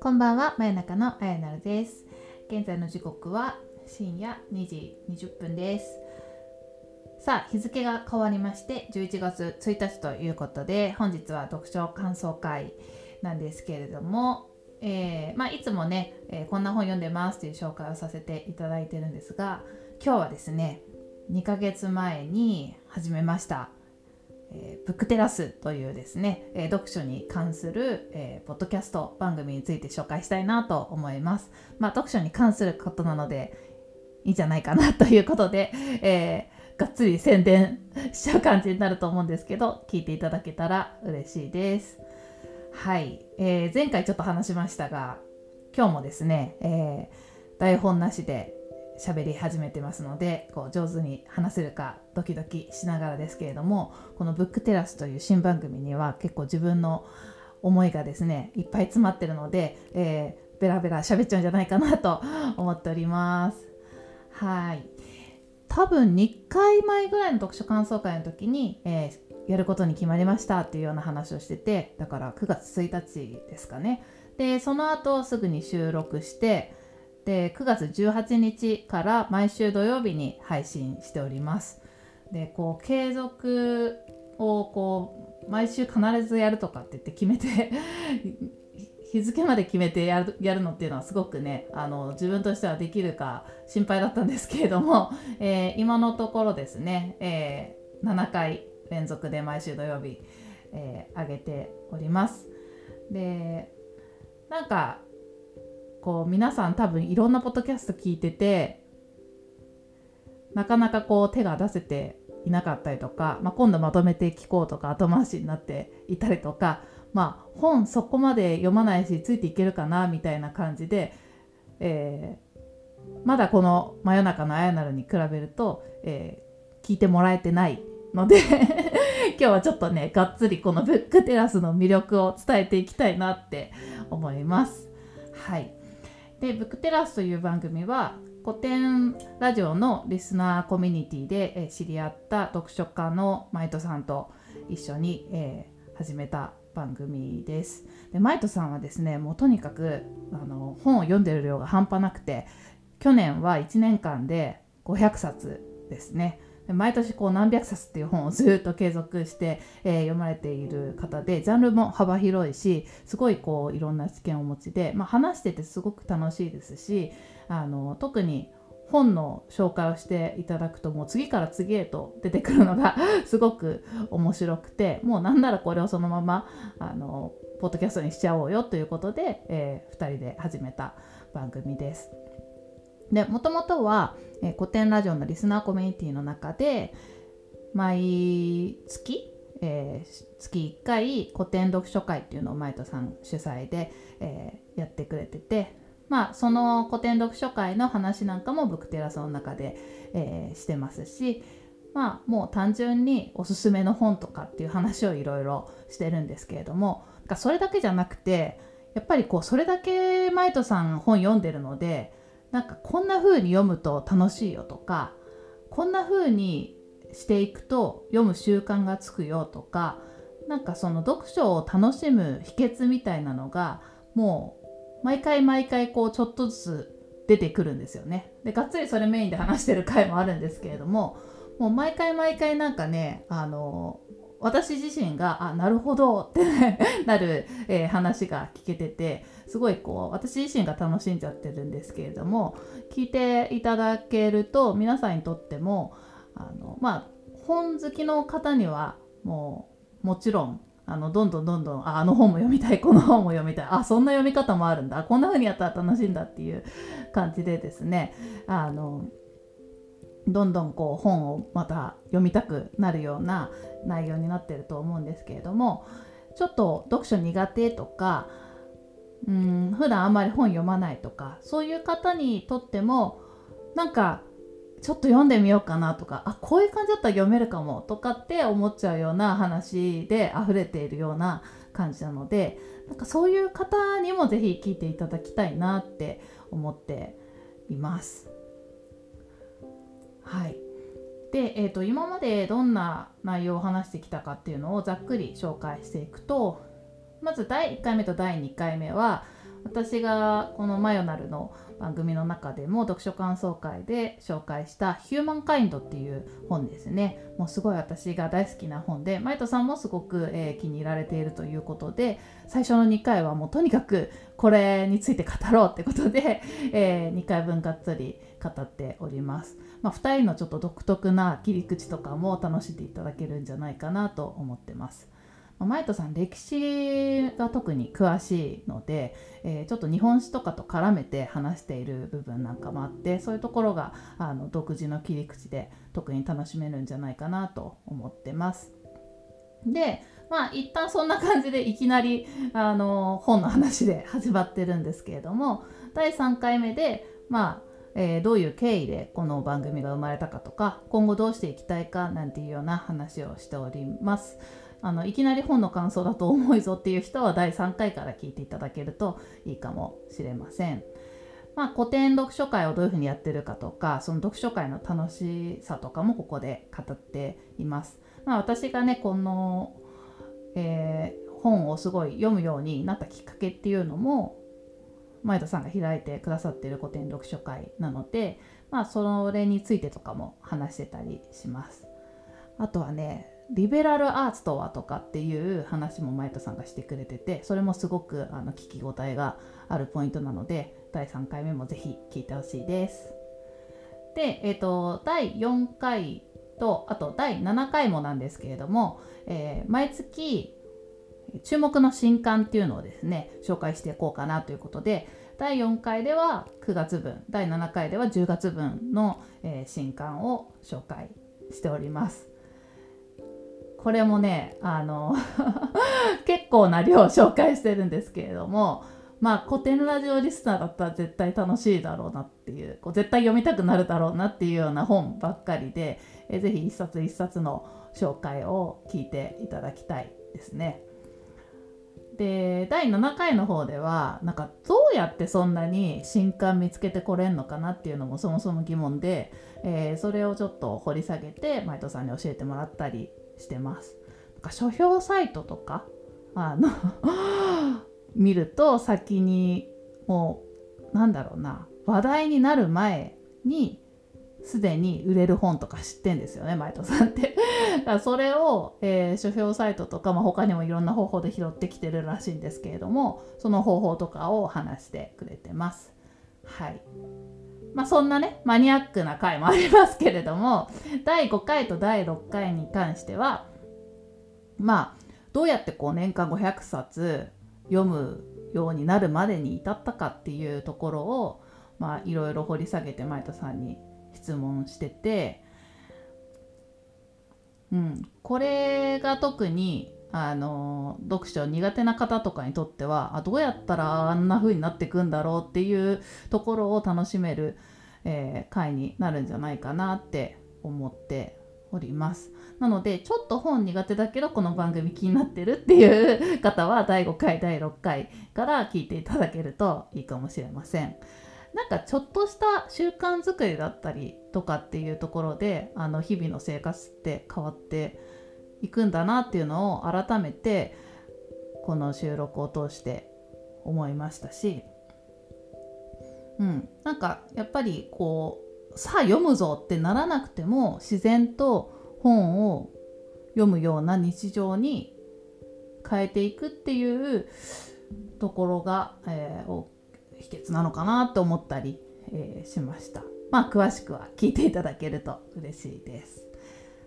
こんばんは、真夜中のあやなるです。現在の時刻は深夜2時20分です。さあ、日付が変わりまして、11月1日ということで、本日は読書感想会なんですけれども、えー、まあ、いつもね、えー、こんな本読んでますという紹介をさせていただいてるんですが、今日はですね、2ヶ月前に始めました、えー、ブックテラスというですね、えー、読書に関する、えー、ポッドキャスト番組について紹介したいなと思います。まあ、読書に関することなのでいいんじゃないかなということで、えがっつり宣伝しちゃう感じになると思うんですけど、聞いていただけたら嬉しいです。はい、えー、前回ちょっと話しましたが、今日もですね、え台本なしで喋り始めてますのでこう上手に話せるかドキドキしながらですけれどもこの「ブックテラス」という新番組には結構自分の思いがですねいっぱい詰まってるので、えー、ベラベラ喋っちゃうんじゃないかなと 思っております。はい多分2回前ぐらいの読書感想会の時に、えー、やることに決まりましたっていうような話をしててだから9月1日ですかねでその後すぐに収録してで9月18日から毎週土曜日に配信しております。でこう継続をこう毎週必ずやるとかって言って決めて 日付まで決めてやるやるのっていうのはすごくねあの自分としてはできるか心配だったんですけれども、えー、今のところですね、えー、7回連続で毎週土曜日、えー、上げております。でなんかこう皆さん多分いろんなポッドキャスト聞いててなかなかこう手が出せていなかったりとか、まあ、今度まとめて聞こうとか後回しになっていたりとか、まあ、本そこまで読まないしついていけるかなみたいな感じで、えー、まだこの「真夜中のあやなる」に比べると、えー、聞いてもらえてないので 今日はちょっとねがっつりこのブックテラスの魅力を伝えていきたいなって思います。はいでブックテラスという番組は古典ラジオのリスナーコミュニティで知り合った読書家のマイトさんと一緒に、えー、始めた番組です。でマイトさんはですねもうとにかくあの本を読んでる量が半端なくて去年は1年間で500冊ですね。毎年こう何百冊っていう本をずっと継続して、えー、読まれている方でジャンルも幅広いしすごいこういろんな知見をお持ちで、まあ、話しててすごく楽しいですしあの特に本の紹介をしていただくともう次から次へと出てくるのが すごく面白くてもうなんならこれをそのままあのポッドキャストにしちゃおうよということで、えー、2人で始めた番組です。でもともとは、えー、古典ラジオのリスナーコミュニティの中で毎月、えー、月1回古典読書会っていうのをマイトさん主催で、えー、やってくれててまあその古典読書会の話なんかもブクテラスの中で、えー、してますしまあもう単純におすすめの本とかっていう話をいろいろしてるんですけれどもそれだけじゃなくてやっぱりこうそれだけマイトさん本読んでるのでなんかこんな風に読むと楽しいよとかこんな風にしていくと読む習慣がつくよとかなんかその読書を楽しむ秘訣みたいなのがもう毎回毎回こうちょっとずつ出てくるんですよね。でがっつりそれメインで話してる回もあるんですけれどももう毎回毎回なんかねあの私自身があなるほどってなる、えー、話が聞けててすごいこう私自身が楽しんじゃってるんですけれども聞いていただけると皆さんにとってもあのまあ本好きの方にはもうもちろんあのどんどんどんどんああの本も読みたいこの本も読みたいあそんな読み方もあるんだこんな風にやったら楽しいんだっていう感じでですねあのどんどんこう本をまた読みたくなるような内容になってると思うんですけれどもちょっと読書苦手とかうん普段あんまり本読まないとかそういう方にとってもなんかちょっと読んでみようかなとかあこういう感じだったら読めるかもとかって思っちゃうような話で溢れているような感じなのでなんかそういう方にも是非聞いていただきたいなって思っています。はい。で、えーと、今までどんな内容を話してきたかっていうのをざっくり紹介していくとまず第1回目と第2回目は私がこの「マヨナル」の番組の中でも読書感想会で紹介した「ヒューマンカインド」っていう本ですね。もうすごい私が大好きな本でマイトさんもすごく、えー、気に入られているということで最初の2回はもうとにかくこれについて語ろうってことで、えー、2回分がっつり語っております、まあ、2人のちょっと独特な切り口とかも楽しんでいただけるんじゃないかなと思ってます。マイトさん歴史が特に詳しいので、えー、ちょっと日本史とかと絡めて話している部分なんかもあってそういうところがあの独自の切り口で特に楽しめるんじゃないかなと思ってます。でまあ一旦そんな感じでいきなりあの本の話で始まってるんですけれども第3回目でまあえー、どういう経緯でこの番組が生まれたかとか今後どうしていきたいかなんていうような話をしております。あのいきなり本の感想だと重いぞっていう人は第3回から聞いていただけるといいかもしれません。まあ、古典読書会をどういうふうにやってるかとかその読書会の楽しさとかもここで語っています。まあ、私がねこの、えー、本をすごい読むようになったきっかけっていうのも前田さんが開いてくださってる古典読書会なので、まあ、それについてとかも話してたりします。あとはねリベラルアーツとはとかっていう話も前田さんがしてくれててそれもすごくあの聞き応えがあるポイントなので第3回目もぜひ聞いてほしいです。で、えーと、第4回とあと第7回もなんですけれども、えー、毎月注目の新刊っていうのをですね紹介していこうかなということで第4回では9月分第7回では10月分の、えー、新刊を紹介しております。これもねあの 結構な量紹介してるんですけれどもまあ古典ラジオリスナーだったら絶対楽しいだろうなっていうこう絶対読みたくなるだろうなっていうような本ばっかりでえぜひ一冊一冊の紹介を聞いていただきたいですね。で第7回の方ではなんかどうやってそんなに新刊見つけてこれんのかなっていうのもそもそも疑問で、えー、それをちょっと掘り下げてマイトさんに教えてもらったりしてます。なんか書評サイトとかあの 見ると先にもうなんだろうな話題になる前にすでに売れる本とか知ってんですよねマイトさんって。だからそれを、えー、書評サイトとか、まあ、他にもいろんな方法で拾ってきてるらしいんですけれどもその方法とかを話してくれてます。はい。まあ、そんなねマニアックな回もありますけれども 第5回と第6回に関してはまあどうやってこう年間500冊読むようになるまでに至ったかっていうところをまあいろいろ掘り下げて前田さんに質問してて、うん、これが特にあの読書苦手な方とかにとってはあどうやったらあんな風になっていくんだろうっていうところを楽しめる、えー、回になるんじゃないかなって思っておりますなのでちょっと本苦手だけどこの番組気になってるっていう方は第5回第6回から聞いていただけるといいかもしれません。なんかちょっとした習慣づくりだったりとかっていうところであの日々の生活って変わっていくんだなっていうのを改めてこの収録を通して思いましたし、うん、なんかやっぱりこうさあ読むぞってならなくても自然と本を読むような日常に変えていくっていうところが、えー、秘訣なのかなと思ったり、えー、しました。まあ詳しくは聞いていただけると嬉しいです。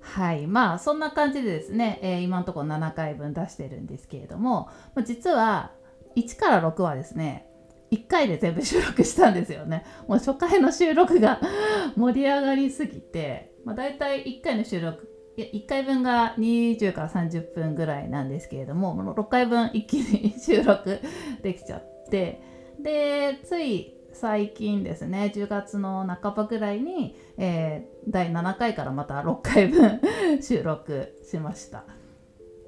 はい。まあ、そんな感じでですね、えー、今のところ7回分出してるんですけれども、まあ、実は1から6はですね、1回で全部収録したんですよね。もう初回の収録が 盛り上がりすぎて、まあ、大体1回の収録、いや1回分が20から30分ぐらいなんですけれども、6回分一気に 収録できちゃって、で、つい最近ですね10月の半ばぐらいに、えー、第7回からまた6回分収録しました。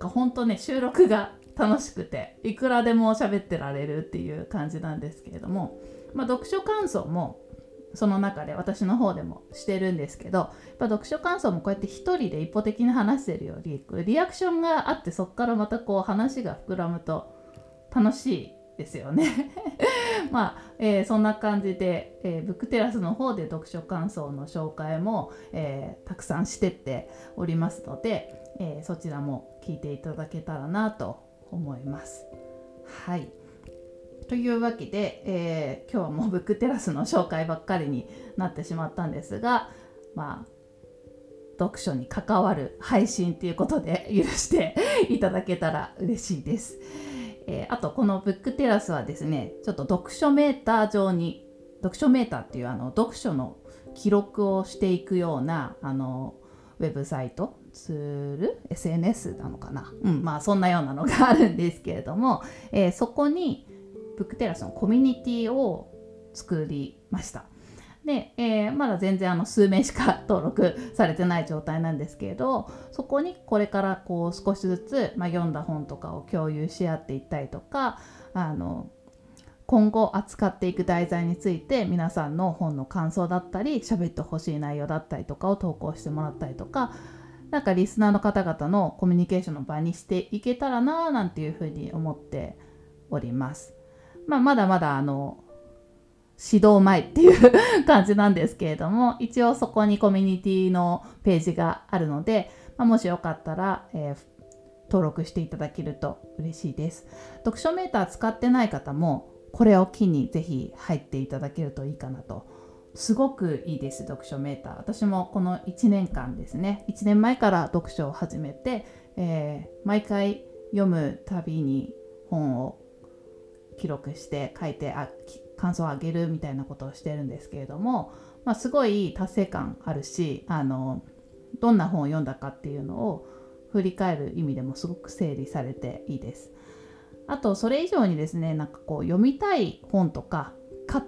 本当ね収録が楽しくていくらでも喋ってられるっていう感じなんですけれども、まあ、読書感想もその中で私の方でもしてるんですけどやっぱ読書感想もこうやって一人で一方的に話してるよりリアクションがあってそこからまたこう話が膨らむと楽しいですよね まあ、えー、そんな感じで、えー、ブックテラスの方で読書感想の紹介も、えー、たくさんしてっておりますので、えそちらも聞いていただけたらなと思います。はい。というわけで、え今日はもうブックテラスの紹介ばっかりになってしまったんですが、まあ、読書に関わる配信ということで許していただけたら嬉しいです。えー、あとこのブックテラスはですねちょっと読書メーター上に読書メーターっていうあの読書の記録をしていくようなあのウェブサイトツール SNS なのかな、うん、まあそんなようなのがあるんですけれども、えー、そこにブックテラスのコミュニティを作りました。で、えー、まだ全然あの数名しか登録されてない状態なんですけれどそこにこれからこう少しずつ、まあ、読んだ本とかを共有し合っていったりとかあの今後扱っていく題材について皆さんの本の感想だったり喋ってほしい内容だったりとかを投稿してもらったりとかなんかリスナーの方々のコミュニケーションの場にしていけたらななんていうふうに思っております。まあ、まだまだあの指導前っていう感じなんですけれども一応そこにコミュニティのページがあるので、まあ、もしよかったら、えー、登録していただけると嬉しいです。読書メーター使ってない方もこれを機にぜひ入っていただけるといいかなと。すごくいいです読書メーター。私もこの1年間ですね1年前から読書を始めて、えー、毎回読むたびに本を記録して書いてあ感想をあげるみたいなことをしてるんですけれども、まあ、すごい達成感あるしあのどんな本を読んだかっていうのを振り返る意味でもすごく整理されていいです。あとそれ以上にですねなんかこう読みたい本とか買っ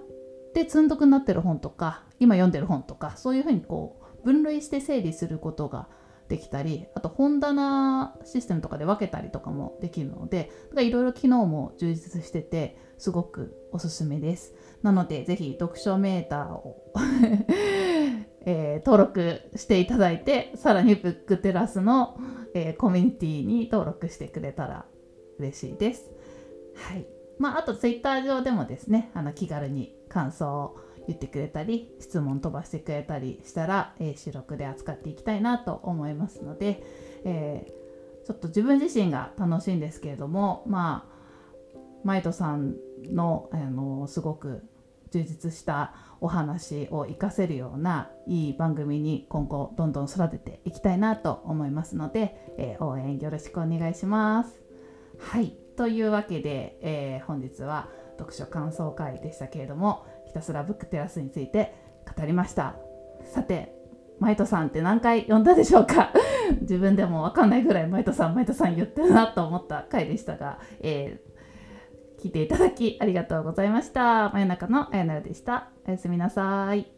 て積んどくになってる本とか今読んでる本とかそういうふうにこう分類して整理することができたりあと本棚システムとかで分けたりとかもできるのでいろいろ機能も充実しててすごくおすすめです。なのでぜひ読書メーターを えー、登録していただいてさらにブックテラスの、えー、コミュニティに登録してくれたら嬉しいです。はい。まああとツイッター上でもですねあの気軽に感想を言ってくれたり質問飛ばしてくれたりしたら、えー、収録で扱っていきたいなと思いますので、えー、ちょっと自分自身が楽しいんですけれどもまあマイトさんの、あのすごく充実したお話を活かせるようないい番組に今後どんどん育てていきたいなと思いますので、えー、応援よろしくお願いします。はいというわけで、え、本日は読書感想会でしたけれどもひたすらブックテラスについて語りました。さてマイトさんって何回読んだでしょうか？自分でも分かんないぐらいマイトさんマイトさん言ってるなと思った回でしたが、えー、聞いていただきありがとうございました。真夜中のあやなるでした。おやすみなさい。